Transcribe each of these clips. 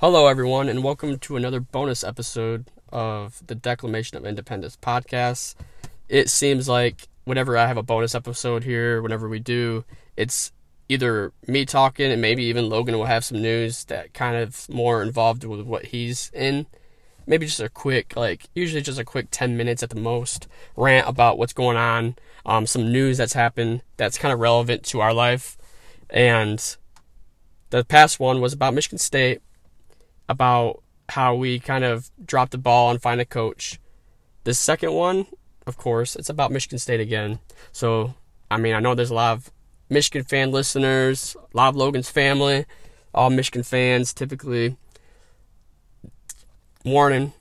Hello, everyone, and welcome to another bonus episode of the Declamation of Independence podcast. It seems like whenever I have a bonus episode here, whenever we do, it's either me talking and maybe even Logan will have some news that kind of more involved with what he's in. Maybe just a quick, like, usually just a quick 10 minutes at the most rant about what's going on, um, some news that's happened that's kind of relevant to our life. And the past one was about Michigan State, about how we kind of dropped the ball and find a coach. The second one, of course, it's about Michigan State again. So, I mean, I know there's a lot of Michigan fan listeners, a lot of Logan's family, all Michigan fans typically. Warning,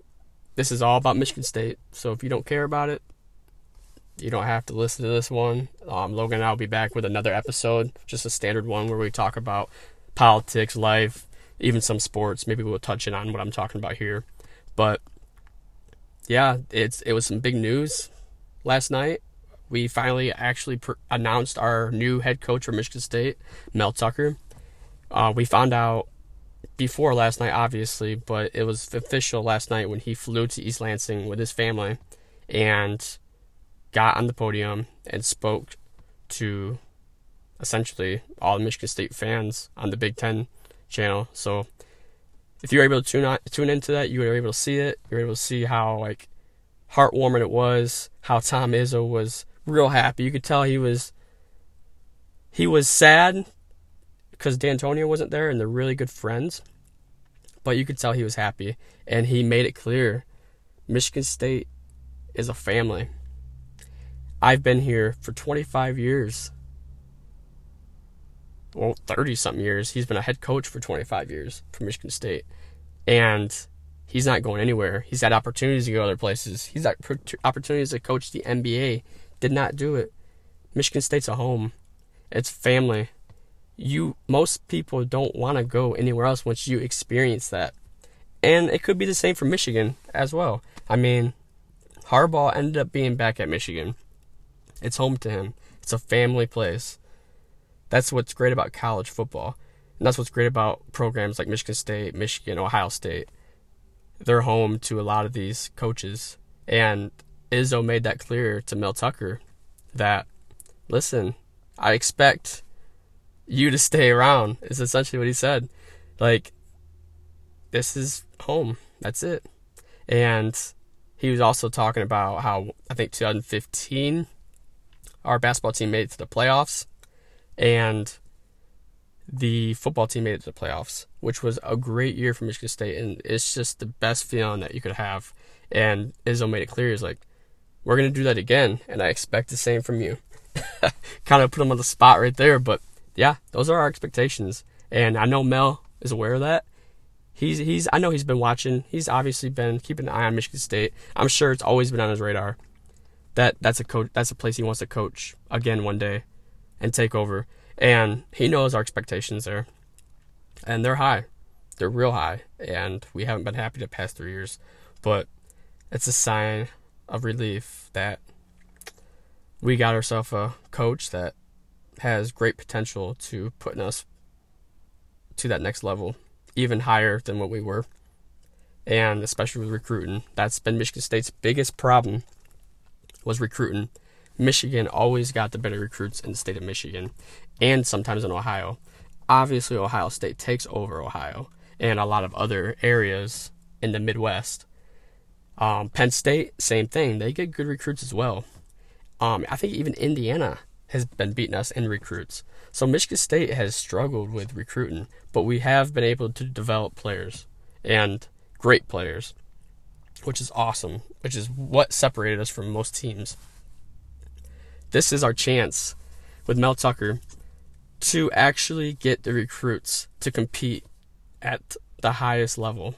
this is all about Michigan State. So if you don't care about it, you don't have to listen to this one. Um, Logan and I will be back with another episode, just a standard one where we talk about politics, life, even some sports. Maybe we'll touch in on what I'm talking about here. But yeah, it's it was some big news last night. We finally actually pr- announced our new head coach for Michigan State, Mel Tucker. Uh, we found out before last night, obviously, but it was official last night when he flew to East Lansing with his family and got on the podium and spoke to essentially all the Michigan State fans on the Big Ten channel. So if you were able to tune tune into that, you were able to see it. You were able to see how like heartwarming it was. How Tom Izzo was real happy. You could tell he was he was sad because Dantonio wasn't there and they're really good friends. But you could tell he was happy and he made it clear Michigan State is a family. I've been here for 25 years. Well, 30 something years. He's been a head coach for 25 years for Michigan State. And he's not going anywhere. He's had opportunities to go other places. He's had opportunities to coach the NBA. Did not do it. Michigan State's a home. It's family. You most people don't want to go anywhere else once you experience that. And it could be the same for Michigan as well. I mean, Harbaugh ended up being back at Michigan. It's home to him. It's a family place. That's what's great about college football. And that's what's great about programs like Michigan State, Michigan, Ohio State. They're home to a lot of these coaches. And Izzo made that clear to Mel Tucker that, listen, I expect you to stay around, is essentially what he said. Like, this is home. That's it. And he was also talking about how I think 2015 our basketball team made it to the playoffs and the football team made it to the playoffs, which was a great year for Michigan State and it's just the best feeling that you could have. And Izzo made it clear he's like, We're gonna do that again and I expect the same from you. kind of put him on the spot right there, but yeah, those are our expectations. And I know Mel is aware of that he's he's I know he's been watching. He's obviously been keeping an eye on Michigan State. I'm sure it's always been on his radar. That that's a coach that's a place he wants to coach again one day and take over. And he knows our expectations there. And they're high. They're real high. And we haven't been happy the past three years. But it's a sign of relief that we got ourselves a coach that has great potential to putting us to that next level even higher than what we were. And especially with recruiting, that's been Michigan State's biggest problem was recruiting. Michigan always got the better recruits in the state of Michigan and sometimes in Ohio. Obviously, Ohio State takes over Ohio and a lot of other areas in the Midwest. Um, Penn State, same thing. They get good recruits as well. Um, I think even Indiana has been beating us in recruits. So Michigan State has struggled with recruiting, but we have been able to develop players and great players, which is awesome, which is what separated us from most teams. This is our chance with Mel Tucker to actually get the recruits to compete at the highest level.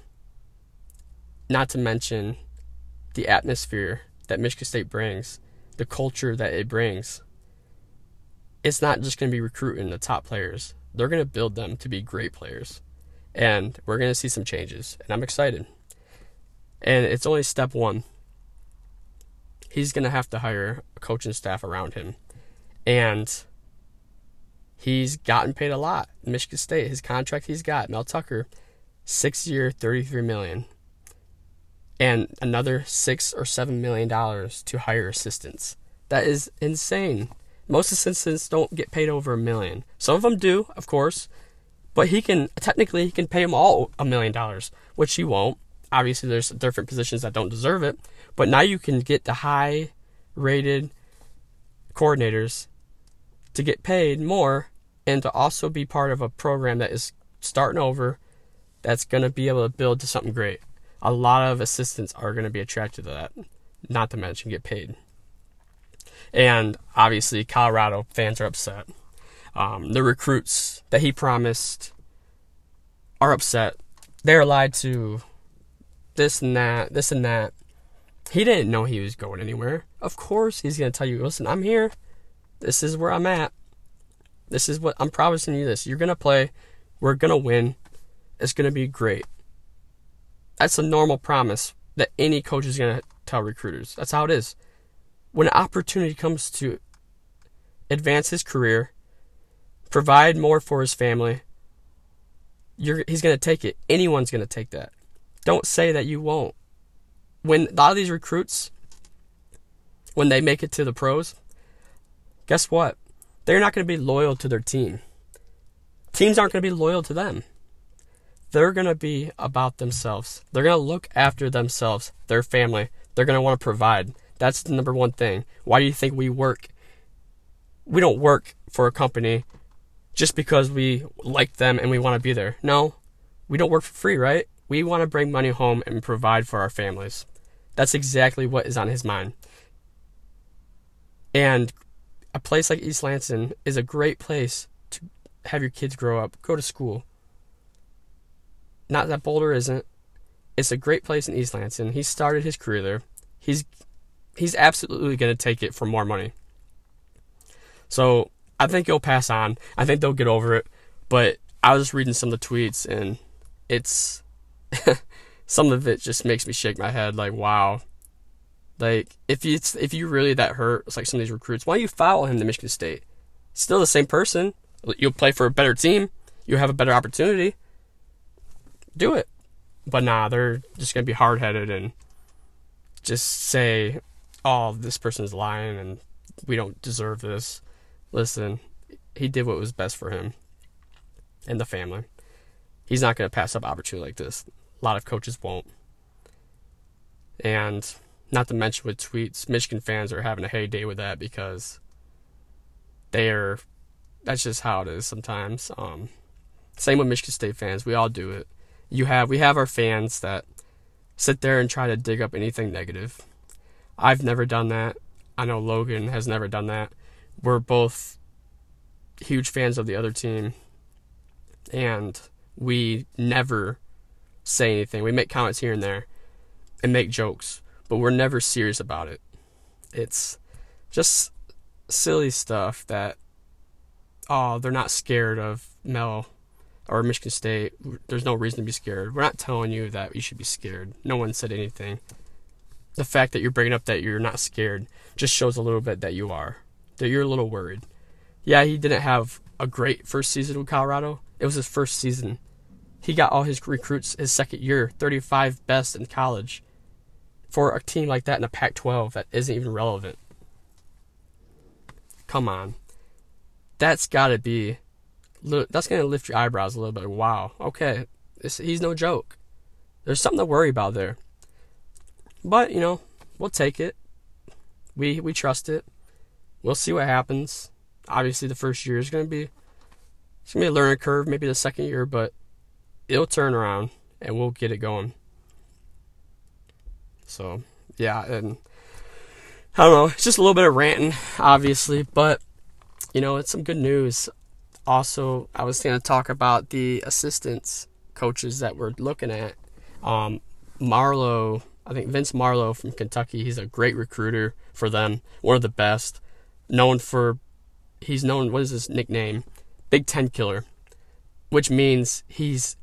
Not to mention the atmosphere that Michigan State brings, the culture that it brings it's not just going to be recruiting the top players. They're going to build them to be great players. And we're going to see some changes. And I'm excited. And it's only step one. He's going to have to hire a coaching staff around him. And he's gotten paid a lot. Michigan State, his contract he's got, Mel Tucker, six year, thirty three million, and another six or seven million dollars to hire assistants. That is insane. Most assistants don't get paid over a million. Some of them do, of course, but he can technically he can pay them all a million dollars, which he won't. Obviously, there's different positions that don't deserve it, but now you can get the high rated coordinators to get paid more and to also be part of a program that is starting over that's going to be able to build to something great. A lot of assistants are going to be attracted to that, not to mention get paid. And obviously, Colorado fans are upset. Um, the recruits that he promised are upset. They're lied to this and that, this and that. He didn't know he was going anywhere. Of course, he's going to tell you, listen, I'm here. This is where I'm at. This is what I'm promising you this. You're going to play. We're going to win. It's going to be great. That's a normal promise that any coach is going to tell recruiters. That's how it is. When an opportunity comes to advance his career, provide more for his family, he's going to take it. Anyone's going to take that. Don't say that you won't. When a lot of these recruits, when they make it to the pros, guess what? They're not going to be loyal to their team. Teams aren't going to be loyal to them. They're going to be about themselves. They're going to look after themselves, their family. They're going to want to provide. That's the number one thing. Why do you think we work? We don't work for a company just because we like them and we want to be there. No, we don't work for free, right? We want to bring money home and provide for our families. That's exactly what is on his mind. And a place like East Lansing is a great place to have your kids grow up, go to school. Not that Boulder isn't. It's a great place in East Lansing. He started his career there. He's he's absolutely going to take it for more money. So I think he'll pass on. I think they'll get over it. But I was just reading some of the tweets and it's some of it just makes me shake my head like wow. Like if you if you really that hurt it's like some of these recruits why you follow him to michigan state? Still the same person. You'll play for a better team. You'll have a better opportunity. Do it. But nah they're just gonna be hard-headed and just say oh this person's lying and we don't deserve this. Listen he did what was best for him and the family. He's not to pass up opportunity like this. A lot of coaches won't. And not to mention with tweets, Michigan fans are having a heyday with that because they are. That's just how it is sometimes. Um, same with Michigan State fans. We all do it. You have we have our fans that sit there and try to dig up anything negative. I've never done that. I know Logan has never done that. We're both huge fans of the other team, and we never say anything. We make comments here and there and make jokes, but we're never serious about it. It's just silly stuff that oh, they're not scared of Mel or Michigan State. There's no reason to be scared. We're not telling you that you should be scared. No one said anything. The fact that you're bringing up that you're not scared just shows a little bit that you are. That you're a little worried. Yeah, he didn't have a great first season with Colorado. It was his first season. He got all his recruits his second year, 35 best in college. For a team like that in a Pac 12 that isn't even relevant. Come on. That's got to be. That's going to lift your eyebrows a little bit. Wow. Okay. This, he's no joke. There's something to worry about there. But, you know, we'll take it. We, we trust it. We'll see what happens. Obviously, the first year is going to be. It's to be a learning curve, maybe the second year, but it'll turn around and we'll get it going. So, yeah, and I don't know, it's just a little bit of ranting, obviously, but you know, it's some good news. Also, I was going to talk about the assistants coaches that we're looking at. Um, Marrow, I think Vince Marrow from Kentucky, he's a great recruiter for them, one of the best. Known for, he's known, what is his nickname? Big Ten Killer, which means he's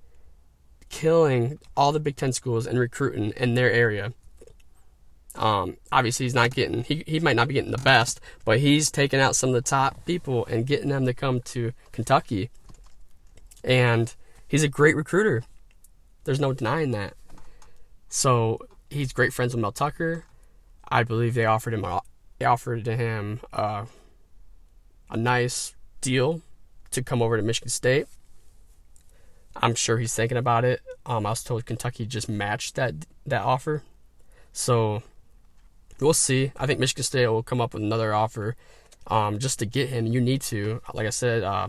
killing all the Big Ten schools and recruiting in their area. Um, obviously, he's not getting, he, he might not be getting the best, but he's taking out some of the top people and getting them to come to Kentucky. And he's a great recruiter. There's no denying that. So he's great friends with Mel Tucker. I believe they offered him a, they offered him uh, a nice deal to come over to Michigan State. I'm sure he's thinking about it. Um, I was told Kentucky just matched that that offer, so we'll see. I think Michigan State will come up with another offer, um, just to get him. You need to, like I said, uh,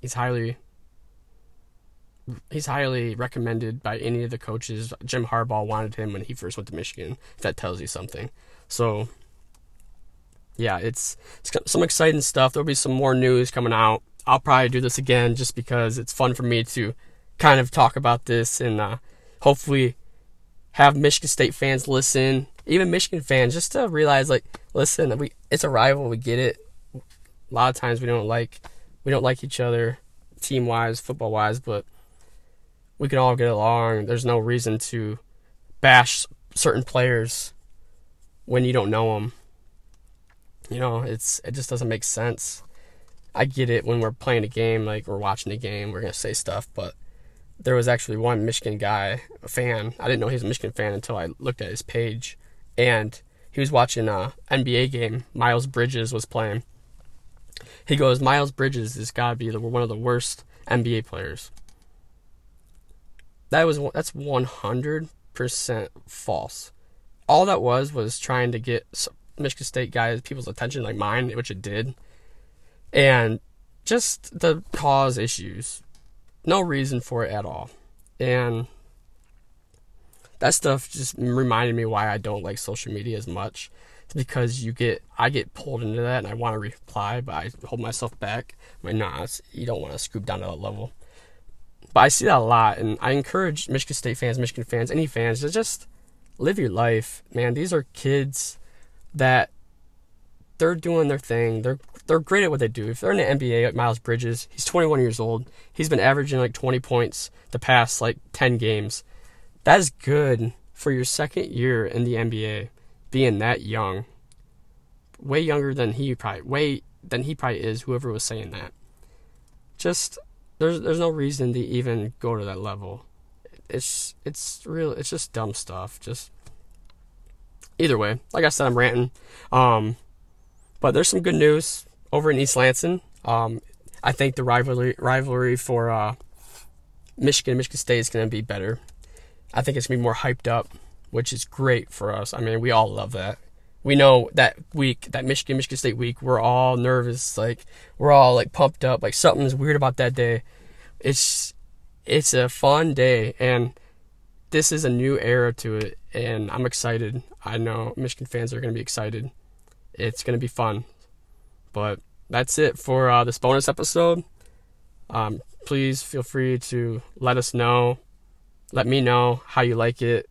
he's highly he's highly recommended by any of the coaches. Jim Harbaugh wanted him when he first went to Michigan. If that tells you something, so yeah, it's, it's some exciting stuff. There'll be some more news coming out. I'll probably do this again just because it's fun for me to kind of talk about this and uh, hopefully have Michigan State fans listen, even Michigan fans, just to realize like, listen, we it's a rival, we get it. A lot of times we don't like we don't like each other, team wise, football wise, but we can all get along. There's no reason to bash certain players when you don't know them. You know, it's it just doesn't make sense. I get it when we're playing a game, like we're watching a game, we're gonna say stuff, but there was actually one Michigan guy, a fan. I didn't know he was a Michigan fan until I looked at his page, and he was watching uh, a NBA game. Miles Bridges was playing. He goes, Miles Bridges has got to be the, one of the worst NBA players. That was that's one hundred percent false. All that was was trying to get Michigan State guys people's attention, like mine, which it did and just the cause issues. No reason for it at all. And that stuff just reminded me why I don't like social media as much. It's because you get I get pulled into that and I want to reply, but I hold myself back. I'm like, nah, you don't want to scoop down to that level. But I see that a lot, and I encourage Michigan State fans, Michigan fans, any fans to just live your life, man. These are kids that they're doing their thing. They're they're great at what they do. If they're in the NBA, like Miles Bridges, he's 21 years old. He's been averaging like 20 points the past like 10 games. That is good for your second year in the NBA, being that young. Way younger than he probably way than he probably is. Whoever was saying that. Just there's there's no reason to even go to that level. It's it's real. It's just dumb stuff. Just either way, like I said, I'm ranting. Um, but there's some good news over in East Lansing. Um, I think the rivalry rivalry for uh, Michigan and Michigan State is going to be better. I think it's going to be more hyped up, which is great for us. I mean, we all love that. We know that week, that Michigan Michigan State week, we're all nervous, like we're all like pumped up, like something's weird about that day. It's it's a fun day, and this is a new era to it, and I'm excited. I know Michigan fans are going to be excited it's going to be fun. But that's it for uh, this bonus episode. Um, please feel free to let us know. Let me know how you like it.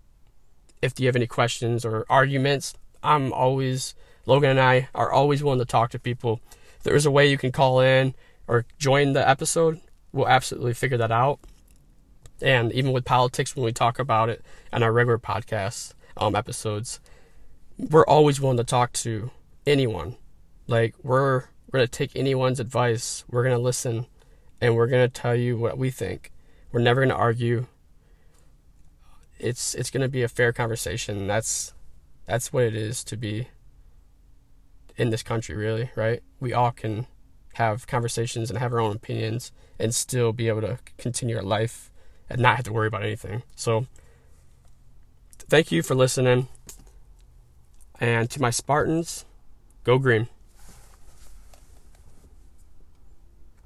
If you have any questions or arguments, I'm always, Logan and I are always willing to talk to people. If there is a way you can call in or join the episode, we'll absolutely figure that out. And even with politics, when we talk about it on our regular podcast um, episodes, we're always willing to talk to anyone. Like we're we're gonna take anyone's advice. We're gonna listen, and we're gonna tell you what we think. We're never gonna argue. It's it's gonna be a fair conversation. That's that's what it is to be in this country, really, right? We all can have conversations and have our own opinions and still be able to continue our life and not have to worry about anything. So, thank you for listening. And to my Spartans, Go green.